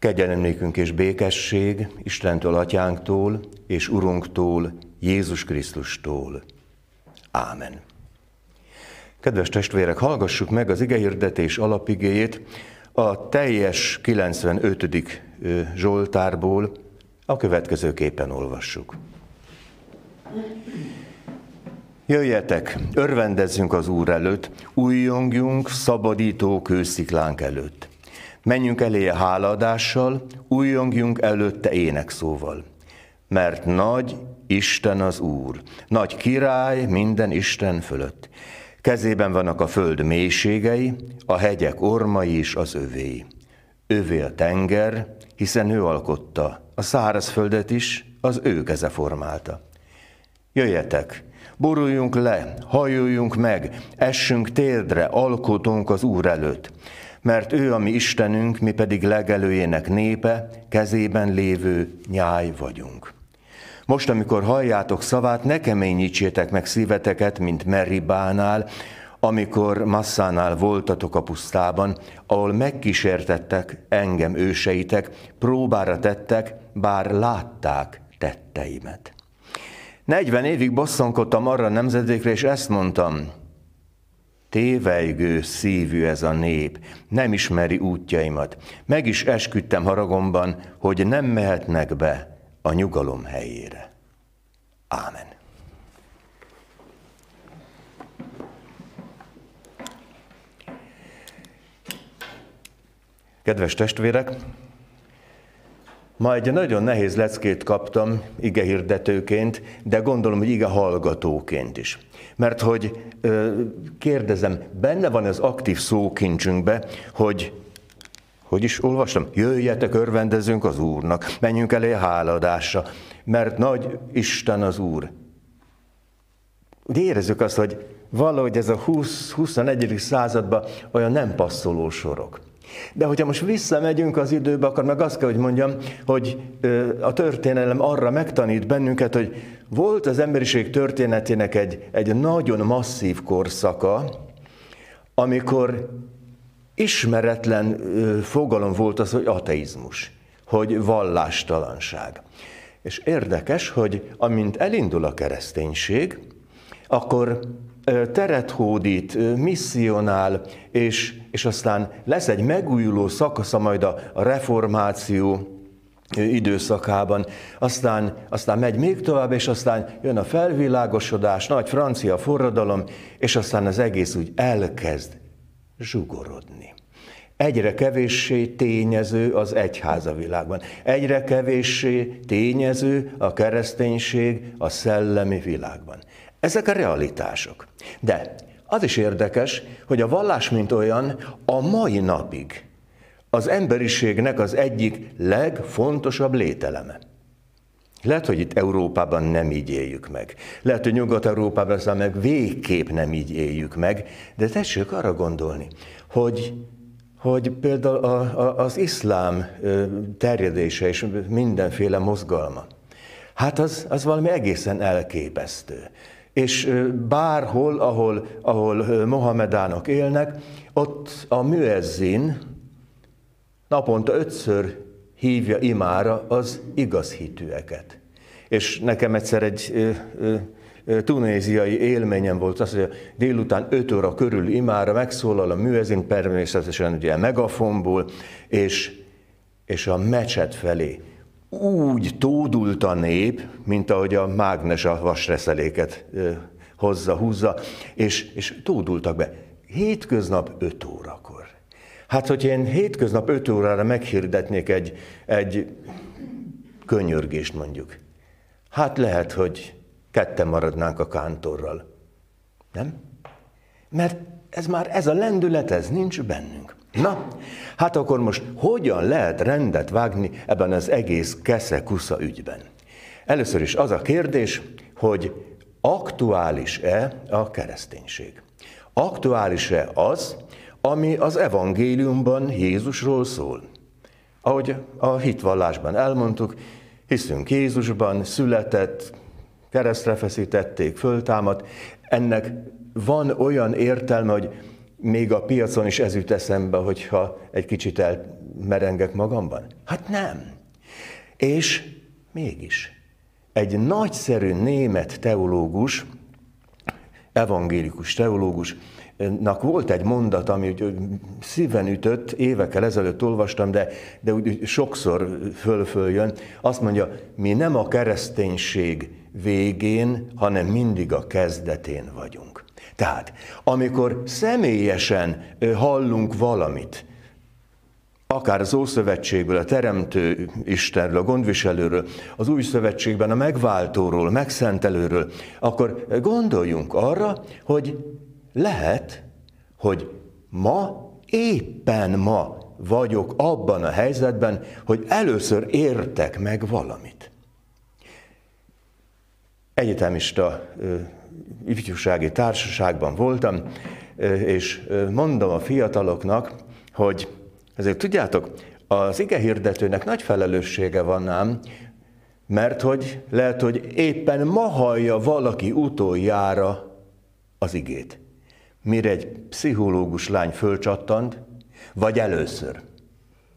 Kegyelemnékünk és békesség Istentől, Atyánktól és Urunktól, Jézus Krisztustól. Ámen. Kedves testvérek, hallgassuk meg az igehirdetés alapigéjét a teljes 95. Zsoltárból, a következőképpen olvassuk. Jöjjetek, örvendezzünk az Úr előtt, újjongjunk szabadító kősziklánk előtt. Menjünk eléje hálaadással, újjongjunk előtte énekszóval. Mert nagy Isten az Úr, nagy király minden Isten fölött. Kezében vannak a föld mélységei, a hegyek ormai is az övé. Övé a tenger, hiszen ő alkotta, a szárazföldet is az ő keze formálta. Jöjjetek, boruljunk le, hajuljunk meg, essünk térdre, alkotunk az Úr előtt mert ő a mi Istenünk, mi pedig legelőjének népe, kezében lévő nyáj vagyunk. Most, amikor halljátok szavát, ne keményítsétek meg szíveteket, mint Meribánál, amikor Masszánál voltatok a pusztában, ahol megkísértettek engem őseitek, próbára tettek, bár látták tetteimet. 40 évig bosszankodtam arra a nemzedékre, és ezt mondtam, Tévejgő szívű ez a nép, nem ismeri útjaimat. Meg is esküdtem haragomban, hogy nem mehetnek be a nyugalom helyére. Ámen. Kedves testvérek, Ma egy nagyon nehéz leckét kaptam ige hirdetőként, de gondolom, hogy ige hallgatóként is. Mert hogy kérdezem, benne van az aktív szókincsünkbe, hogy hogy is olvastam? Jöjjetek, örvendezünk az Úrnak, menjünk elé háladásra, mert nagy Isten az Úr. Ugye érezzük azt, hogy valahogy ez a 20-21. században olyan nem passzoló sorok. De hogyha most visszamegyünk az időbe, akkor meg azt kell, hogy mondjam, hogy a történelem arra megtanít bennünket, hogy volt az emberiség történetének egy, egy nagyon masszív korszaka, amikor ismeretlen fogalom volt az, hogy ateizmus, hogy vallástalanság. És érdekes, hogy amint elindul a kereszténység, akkor teret hódít, misszionál, és, és aztán lesz egy megújuló szakasza majd a, reformáció időszakában, aztán, aztán megy még tovább, és aztán jön a felvilágosodás, nagy francia forradalom, és aztán az egész úgy elkezd zsugorodni. Egyre kevéssé tényező az egyház a világban. Egyre kevéssé tényező a kereszténység a szellemi világban. Ezek a realitások. De az is érdekes, hogy a vallás, mint olyan, a mai napig az emberiségnek az egyik legfontosabb lételeme. Lehet, hogy itt Európában nem így éljük meg. Lehet, hogy Nyugat-Európában aztán meg végképp nem így éljük meg, de tessék arra gondolni, hogy, hogy például a, a, az iszlám terjedése és mindenféle mozgalma, hát az, az valami egészen elképesztő és bárhol, ahol, ahol Mohamedánok élnek, ott a műezzin naponta ötször hívja imára az igaz hitűeket. És nekem egyszer egy ö, ö, tunéziai élményem volt az, hogy délután 5 óra körül imára megszólal a műezin, természetesen ugye megafonból, és, és a mecset felé úgy tódult a nép, mint ahogy a mágnes a vasreszeléket hozza, húzza, és, és tódultak be. Hétköznap 5 órakor. Hát, hogy én hétköznap 5 órára meghirdetnék egy, egy könyörgést mondjuk, hát lehet, hogy ketten maradnánk a kántorral. Nem? Mert ez már, ez a lendület, ez nincs bennünk. Na, hát akkor most hogyan lehet rendet vágni ebben az egész kesze-kusza ügyben? Először is az a kérdés, hogy aktuális-e a kereszténység? Aktuális-e az, ami az evangéliumban Jézusról szól? Ahogy a hitvallásban elmondtuk, hiszünk Jézusban, született, keresztre feszítették, föltámadt. Ennek van olyan értelme, hogy még a piacon is ez jut eszembe, hogyha egy kicsit elmerengek magamban? Hát nem. És mégis egy nagyszerű német teológus, evangélikus teológusnak volt egy mondat, ami úgy szíven ütött, évekkel ezelőtt olvastam, de, de úgy sokszor föl-följön. Azt mondja, mi nem a kereszténység végén, hanem mindig a kezdetén vagyunk. Tehát, amikor személyesen hallunk valamit, akár az Ószövetségből, a Teremtő Istenről, a gondviselőről, az Új Szövetségben a megváltóról, megszentelőről, akkor gondoljunk arra, hogy lehet, hogy ma, éppen ma vagyok abban a helyzetben, hogy először értek meg valamit. Egyetemista ifjúsági társaságban voltam, és mondom a fiataloknak, hogy ezért tudjátok, az ige hirdetőnek nagy felelőssége van ám, mert hogy lehet, hogy éppen ma hallja valaki utoljára az igét. Mire egy pszichológus lány fölcsattant, vagy először.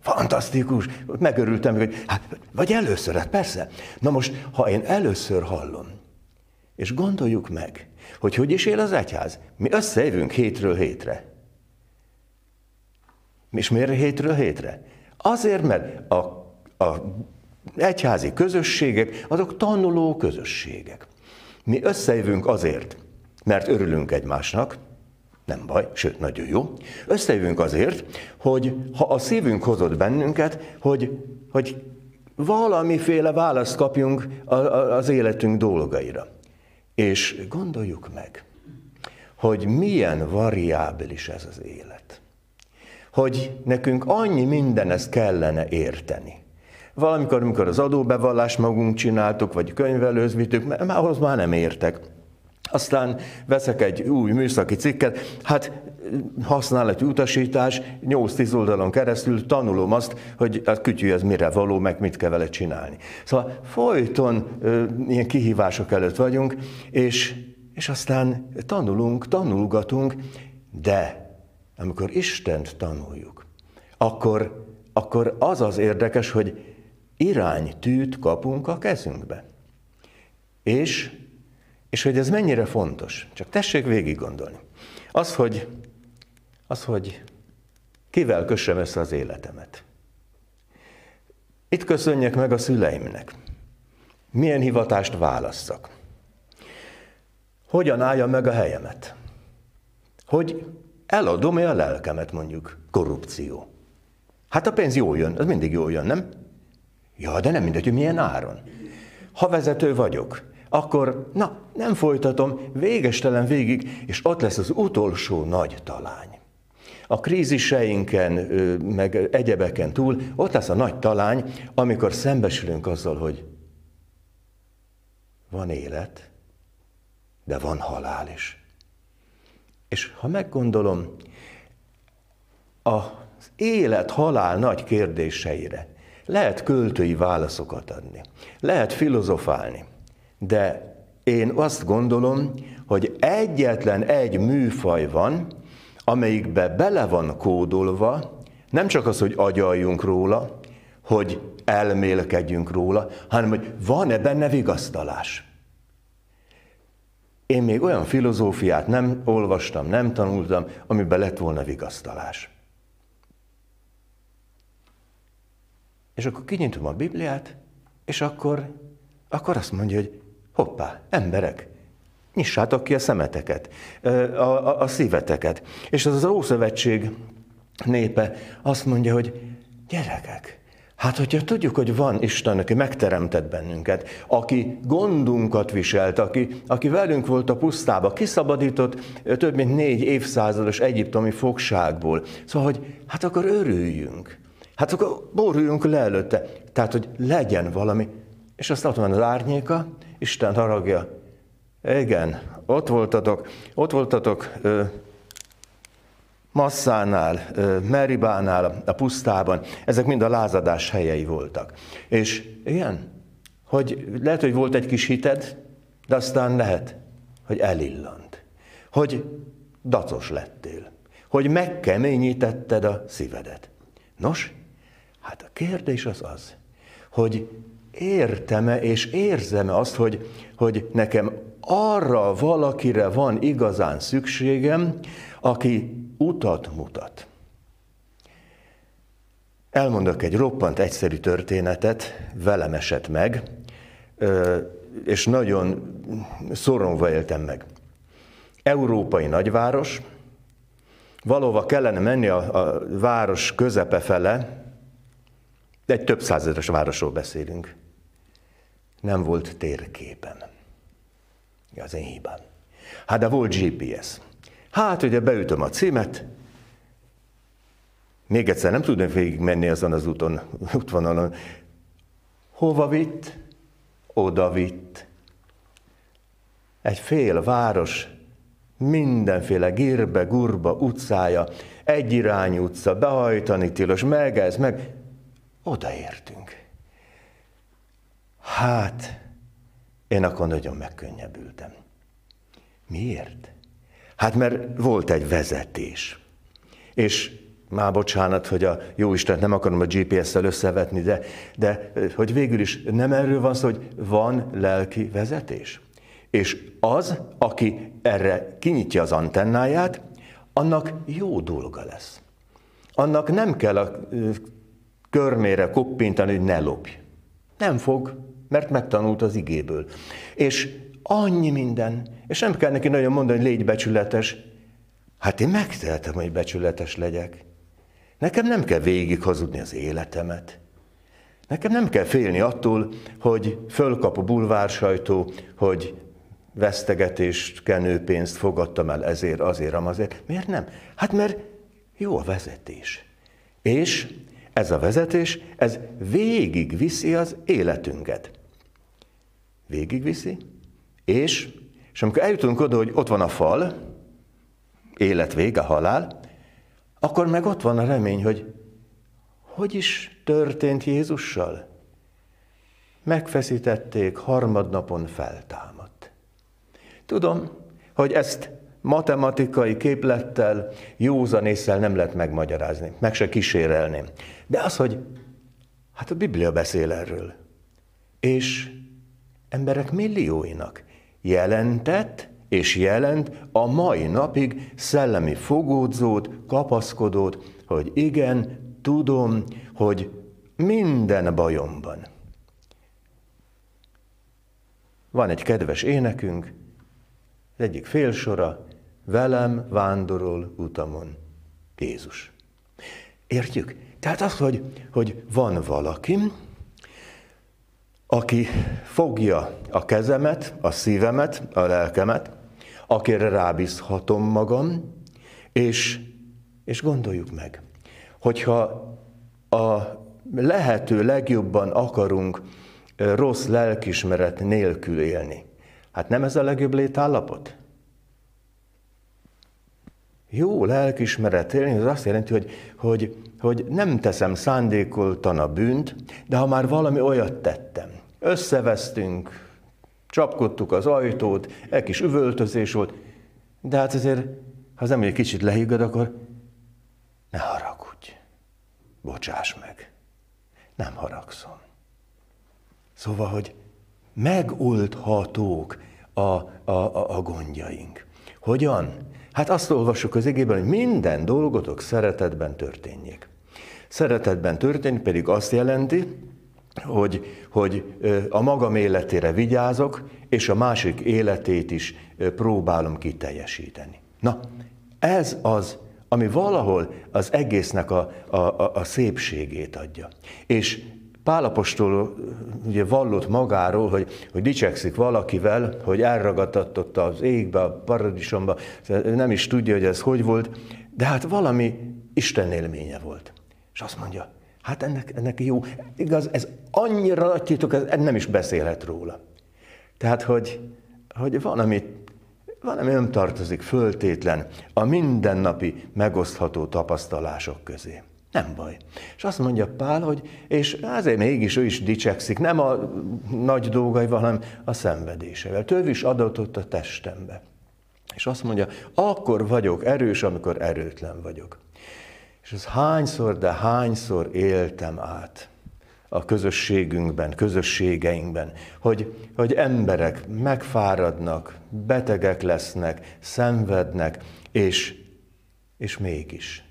Fantasztikus! Megörültem, hogy hát, vagy először, hát persze. Na most, ha én először hallom, és gondoljuk meg, hogy hogy is él az egyház. Mi összejövünk hétről hétre. És miért hétről hétre? Azért, mert a, a egyházi közösségek, azok tanuló közösségek. Mi összejövünk azért, mert örülünk egymásnak, nem baj, sőt, nagyon jó. Összejövünk azért, hogy ha a szívünk hozott bennünket, hogy, hogy valamiféle választ kapjunk az életünk dolgaira. És gondoljuk meg, hogy milyen variábilis ez az élet. Hogy nekünk annyi mindenezt kellene érteni. Valamikor, amikor az adóbevallást magunk csináltuk, vagy könyvelőz vittük, mert ahhoz már nem értek. Aztán veszek egy új műszaki cikket, hát használati utasítás, 8-10 oldalon keresztül tanulom azt, hogy a kütyű ez mire való, meg mit kell vele csinálni. Szóval folyton ilyen kihívások előtt vagyunk, és, és aztán tanulunk, tanulgatunk, de amikor Istent tanuljuk, akkor, akkor az az érdekes, hogy iránytűt kapunk a kezünkbe. És, és hogy ez mennyire fontos. Csak tessék végig gondolni. Az, hogy az, hogy kivel kössem össze az életemet. Itt köszönjek meg a szüleimnek. Milyen hivatást válasszak. Hogyan állja meg a helyemet. Hogy eladom-e a lelkemet, mondjuk, korrupció. Hát a pénz jól jön, az mindig jól jön, nem? Ja, de nem mindegy, hogy milyen áron. Ha vezető vagyok, akkor na, nem folytatom végestelen végig, és ott lesz az utolsó nagy talány a kríziseinken, meg egyebeken túl, ott lesz a nagy talány, amikor szembesülünk azzal, hogy van élet, de van halál is. És ha meggondolom, az élet-halál nagy kérdéseire lehet költői válaszokat adni, lehet filozofálni, de én azt gondolom, hogy egyetlen egy műfaj van, amelyikbe bele van kódolva, nem csak az, hogy agyaljunk róla, hogy elmélkedjünk róla, hanem hogy van-e benne vigasztalás. Én még olyan filozófiát nem olvastam, nem tanultam, amiben lett volna vigasztalás. És akkor kinyitom a Bibliát, és akkor, akkor azt mondja, hogy hoppá, emberek, Nyissátok ki a szemeteket, a, a, szíveteket. És az az Ószövetség népe azt mondja, hogy gyerekek, Hát, hogyha tudjuk, hogy van Isten, aki megteremtett bennünket, aki gondunkat viselt, aki, aki velünk volt a pusztába, kiszabadított több mint négy évszázados egyiptomi fogságból. Szóval, hogy hát akkor örüljünk. Hát akkor boruljunk le előtte. Tehát, hogy legyen valami. És azt van az árnyéka, Isten haragja igen, ott voltatok, ott voltatok ö, Masszánál, ö, Meribánál, a pusztában, ezek mind a lázadás helyei voltak. És igen, hogy lehet, hogy volt egy kis hited, de aztán lehet, hogy elillant. Hogy dacos lettél. hogy megkeményítetted a szívedet. Nos, hát a kérdés az az, hogy értem-e és érzem-e azt, hogy, hogy nekem arra valakire van igazán szükségem, aki utat mutat. Elmondok egy roppant egyszerű történetet, velem esett meg, és nagyon szorongva éltem meg. Európai nagyváros, valóva kellene menni a, a város közepe fele, egy több százezeres városról beszélünk. Nem volt térképen. Az én hibám. Hát de volt GPS. Hát ugye beütöm a címet, még egyszer nem tudnék végig menni azon az úton, útvonalon. Hova vitt? Oda vitt. Egy fél város, mindenféle gírbe, gurba, utcája, egyirányú utca, behajtani tilos, meg ez, meg odaértünk. Hát, én akkor nagyon megkönnyebbültem. Miért? Hát mert volt egy vezetés. És már bocsánat, hogy a jó Isten nem akarom a GPS-szel összevetni, de, de hogy végül is nem erről van szó, hogy van lelki vezetés. És az, aki erre kinyitja az antennáját, annak jó dolga lesz. Annak nem kell a körmére koppintani, hogy ne lopj. Nem fog, mert megtanult az igéből. És annyi minden, és nem kell neki nagyon mondani, hogy légy becsületes. Hát én megtehetem, hogy becsületes legyek. Nekem nem kell végig hazudni az életemet. Nekem nem kell félni attól, hogy fölkap a bulvársajtó, hogy vesztegetést, kenőpénzt fogadtam el ezért, azért, amazért. Miért nem? Hát mert jó a vezetés. És ez a vezetés, ez végig viszi az életünket. Végig viszi, és, és amikor eljutunk oda, hogy ott van a fal, élet vége, halál, akkor meg ott van a remény, hogy hogy is történt Jézussal? Megfeszítették, harmadnapon feltámadt. Tudom, hogy ezt matematikai képlettel, józanésszel nem lehet megmagyarázni, meg se kísérelni. De az, hogy hát a Biblia beszél erről, és emberek millióinak jelentett és jelent a mai napig szellemi fogódzót, kapaszkodót, hogy igen, tudom, hogy minden bajomban. Van egy kedves énekünk, az egyik félsora, velem vándorol utamon Jézus. Értjük? Tehát az, hogy, hogy van valaki, aki fogja a kezemet, a szívemet, a lelkemet, akire rábízhatom magam, és, és gondoljuk meg, hogyha a lehető legjobban akarunk rossz lelkismeret nélkül élni, hát nem ez a legjobb létállapot? Jó lelkismeret élni, az azt jelenti, hogy, hogy, hogy nem teszem szándékoltan a bűnt, de ha már valami olyat tettem, összevesztünk, csapkodtuk az ajtót, egy kis üvöltözés volt, de hát azért, ha az ember egy kicsit lehiggad, akkor ne haragudj, bocsáss meg, nem haragszom. Szóval, hogy megoldhatók a, a, a, a gondjaink. Hogyan? Hát azt olvassuk az igében, hogy minden dolgotok szeretetben történjék. Szeretetben történni pedig azt jelenti, hogy, hogy a magam életére vigyázok, és a másik életét is próbálom kiteljesíteni. Na, ez az, ami valahol az egésznek a, a, a, szépségét adja. És Pálapostól ugye vallott magáról, hogy, hogy dicsekszik valakivel, hogy elragadtatott az égbe, a paradicsomba, nem is tudja, hogy ez hogy volt, de hát valami Isten élménye volt. És azt mondja, Hát ennek, ennek jó. Igaz, ez annyira nagy titok, ez nem is beszélhet róla. Tehát, hogy, hogy van, ami, van, ami nem tartozik föltétlen a mindennapi megosztható tapasztalások közé. Nem baj. És azt mondja Pál, hogy és azért mégis ő is dicsekszik, nem a nagy dolgaival, hanem a szenvedésevel. Több is adatott a testembe. És azt mondja, akkor vagyok erős, amikor erőtlen vagyok. És ez hányszor, de hányszor éltem át a közösségünkben, közösségeinkben, hogy, hogy emberek megfáradnak, betegek lesznek, szenvednek, és, és mégis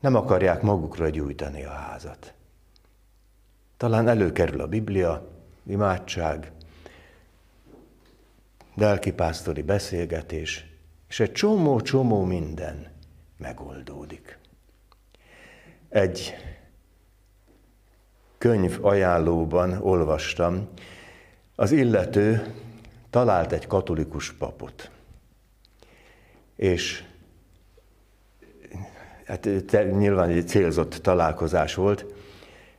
nem akarják magukra gyújtani a házat. Talán előkerül a Biblia, imádság, lelkipásztori beszélgetés, és egy csomó-csomó minden megoldódik. Egy könyv ajánlóban olvastam, az illető talált egy katolikus papot, és hát nyilván egy célzott találkozás volt,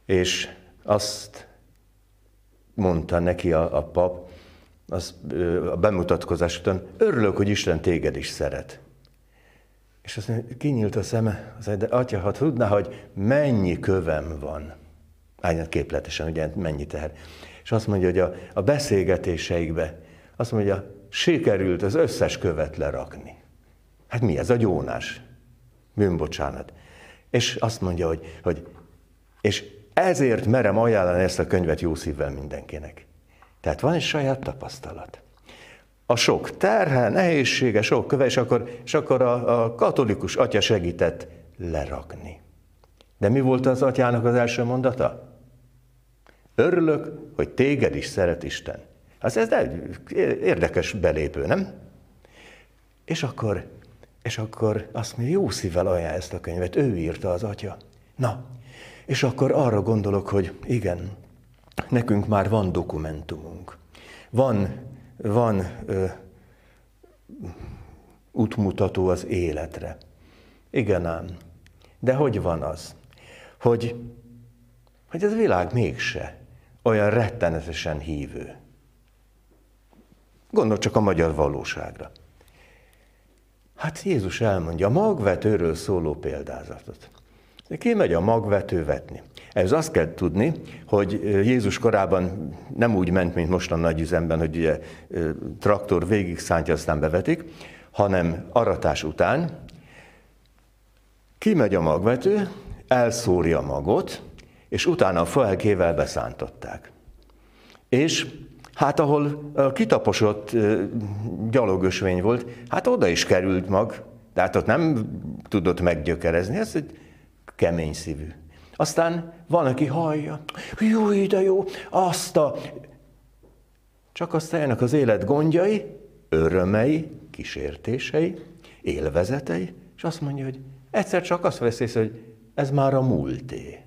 és azt mondta neki a, a pap, az, a bemutatkozás után, örülök, hogy Isten téged is szeret. És azt mondja, kinyílt a szeme, az de atya, ha tudná, hogy mennyi kövem van. Ányat képletesen, ugye mennyi teher. És azt mondja, hogy a, a beszélgetéseikbe, azt mondja, sikerült az összes követ lerakni. Hát mi ez a gyónás? Bűnbocsánat. És azt mondja, hogy, hogy és ezért merem ajánlani ezt a könyvet jó szívvel mindenkinek. Tehát van egy saját tapasztalat. A sok terhe, nehézsége, sok köve, és akkor, és akkor a, a katolikus atya segített lerakni. De mi volt az atyának az első mondata? Örülök, hogy téged is szeret Isten. Hát ez egy érdekes belépő, nem? És akkor, és akkor azt mondja, jó szívvel ajánl ezt a könyvet, ő írta az atya. Na, és akkor arra gondolok, hogy igen, nekünk már van dokumentumunk. Van, van ö, útmutató az életre. Igen ám. De hogy van az? Hogy, hogy ez a világ mégse olyan rettenetesen hívő. Gondol csak a magyar valóságra. Hát Jézus elmondja a magvetőről szóló példázatot. Ki megy a magvető vetni? Ez azt kell tudni, hogy Jézus korában nem úgy ment, mint most a nagy üzemben, hogy ugye traktor végig szántja, aztán bevetik, hanem aratás után kimegy a magvető, elszórja a magot, és utána a felkével beszántották. És hát ahol a kitaposott gyalogösvény volt, hát oda is került mag, de hát ott nem tudott meggyökerezni, ez egy kemény szívű. Aztán van, aki hallja, jó, de jó, azt a... Csak aztán jönnek az élet gondjai, örömei, kísértései, élvezetei, és azt mondja, hogy egyszer csak azt vesz észre, hogy ez már a múlté.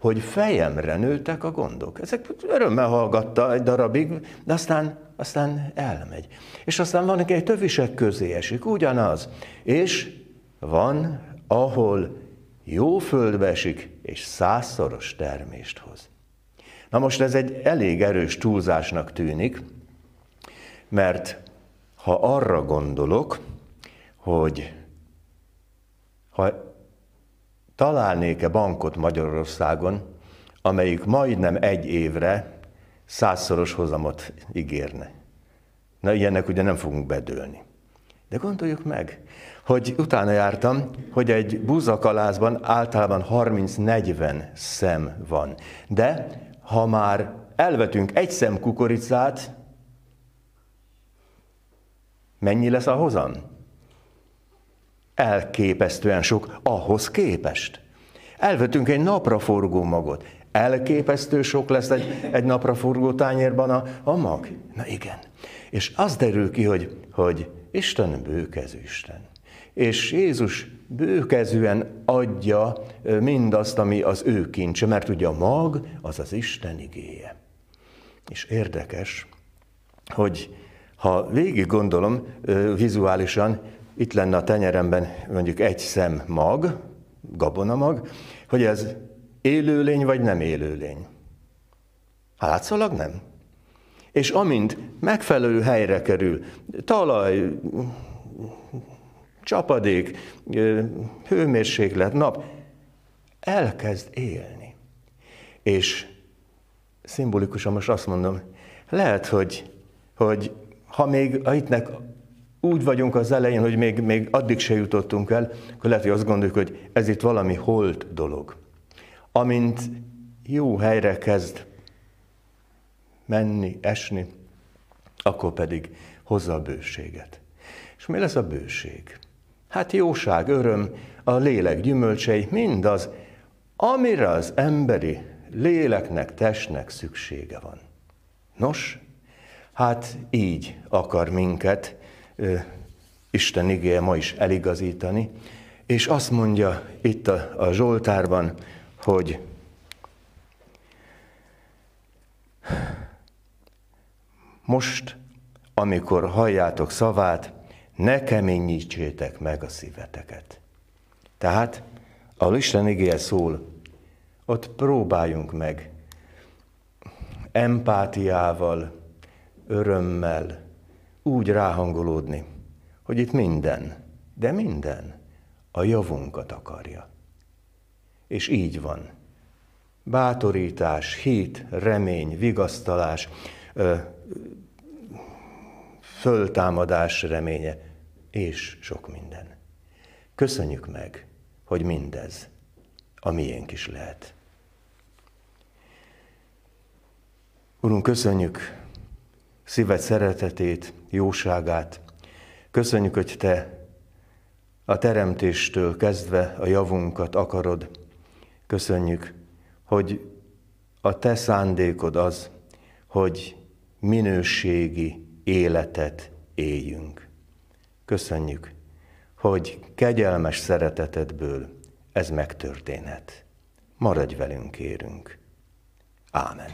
Hogy fejemre nőttek a gondok. Ezek örömmel hallgatta egy darabig, de aztán, aztán elmegy. És aztán van, egy tövisek közé esik, ugyanaz. És van, ahol jó földbe esik, és százszoros termést hoz. Na most ez egy elég erős túlzásnak tűnik, mert ha arra gondolok, hogy ha találnék-e bankot Magyarországon, amelyik majdnem egy évre százszoros hozamot ígérne. Na, ilyennek ugye nem fogunk bedőlni. De gondoljuk meg, hogy utána jártam, hogy egy búzakalászban általában 30-40 szem van. De ha már elvetünk egy szem kukoricát, mennyi lesz a hozam? Elképesztően sok ahhoz képest. Elvetünk egy napraforgó magot. Elképesztő sok lesz egy, egy napraforgó tányérban a, a mag. Na igen. És az derül ki, hogy, hogy Isten bőkezű Isten. És Jézus bőkezűen adja mindazt, ami az ő kincse, mert ugye a mag az az Isten igéje. És érdekes, hogy ha végig gondolom vizuálisan, itt lenne a tenyeremben mondjuk egy szem mag, gabonamag, hogy ez élőlény vagy nem élőlény. Hát látszólag nem. És amint megfelelő helyre kerül, talaj, csapadék, hőmérséklet, nap, elkezd élni. És szimbolikusan most azt mondom, lehet, hogy, hogy ha még a hitnek úgy vagyunk az elején, hogy még, még addig se jutottunk el, akkor lehet, hogy azt gondoljuk, hogy ez itt valami holt dolog. Amint jó helyre kezd menni, esni, akkor pedig hozza a bőséget. És mi lesz a bőség? Hát jóság, öröm, a lélek gyümölcsei, mindaz, amire az emberi léleknek, testnek szüksége van. Nos, hát így akar minket Isten igéje ma is eligazítani, és azt mondja itt a, a Zsoltárban, hogy most, amikor halljátok szavát, ne keményítsétek meg a szíveteket. Tehát, ahol Isten igéje szól, ott próbáljunk meg empátiával, örömmel úgy ráhangolódni, hogy itt minden, de minden a javunkat akarja. És így van. Bátorítás, hit, remény, vigasztalás, föltámadás reménye, és sok minden. Köszönjük meg, hogy mindez a miénk is lehet. Urunk, köszönjük szíved szeretetét, jóságát. Köszönjük, hogy Te a teremtéstől kezdve a javunkat akarod. Köszönjük, hogy a Te szándékod az, hogy minőségi életet éljünk. Köszönjük, hogy kegyelmes szeretetedből ez megtörténhet. Maradj velünk, kérünk. Ámen.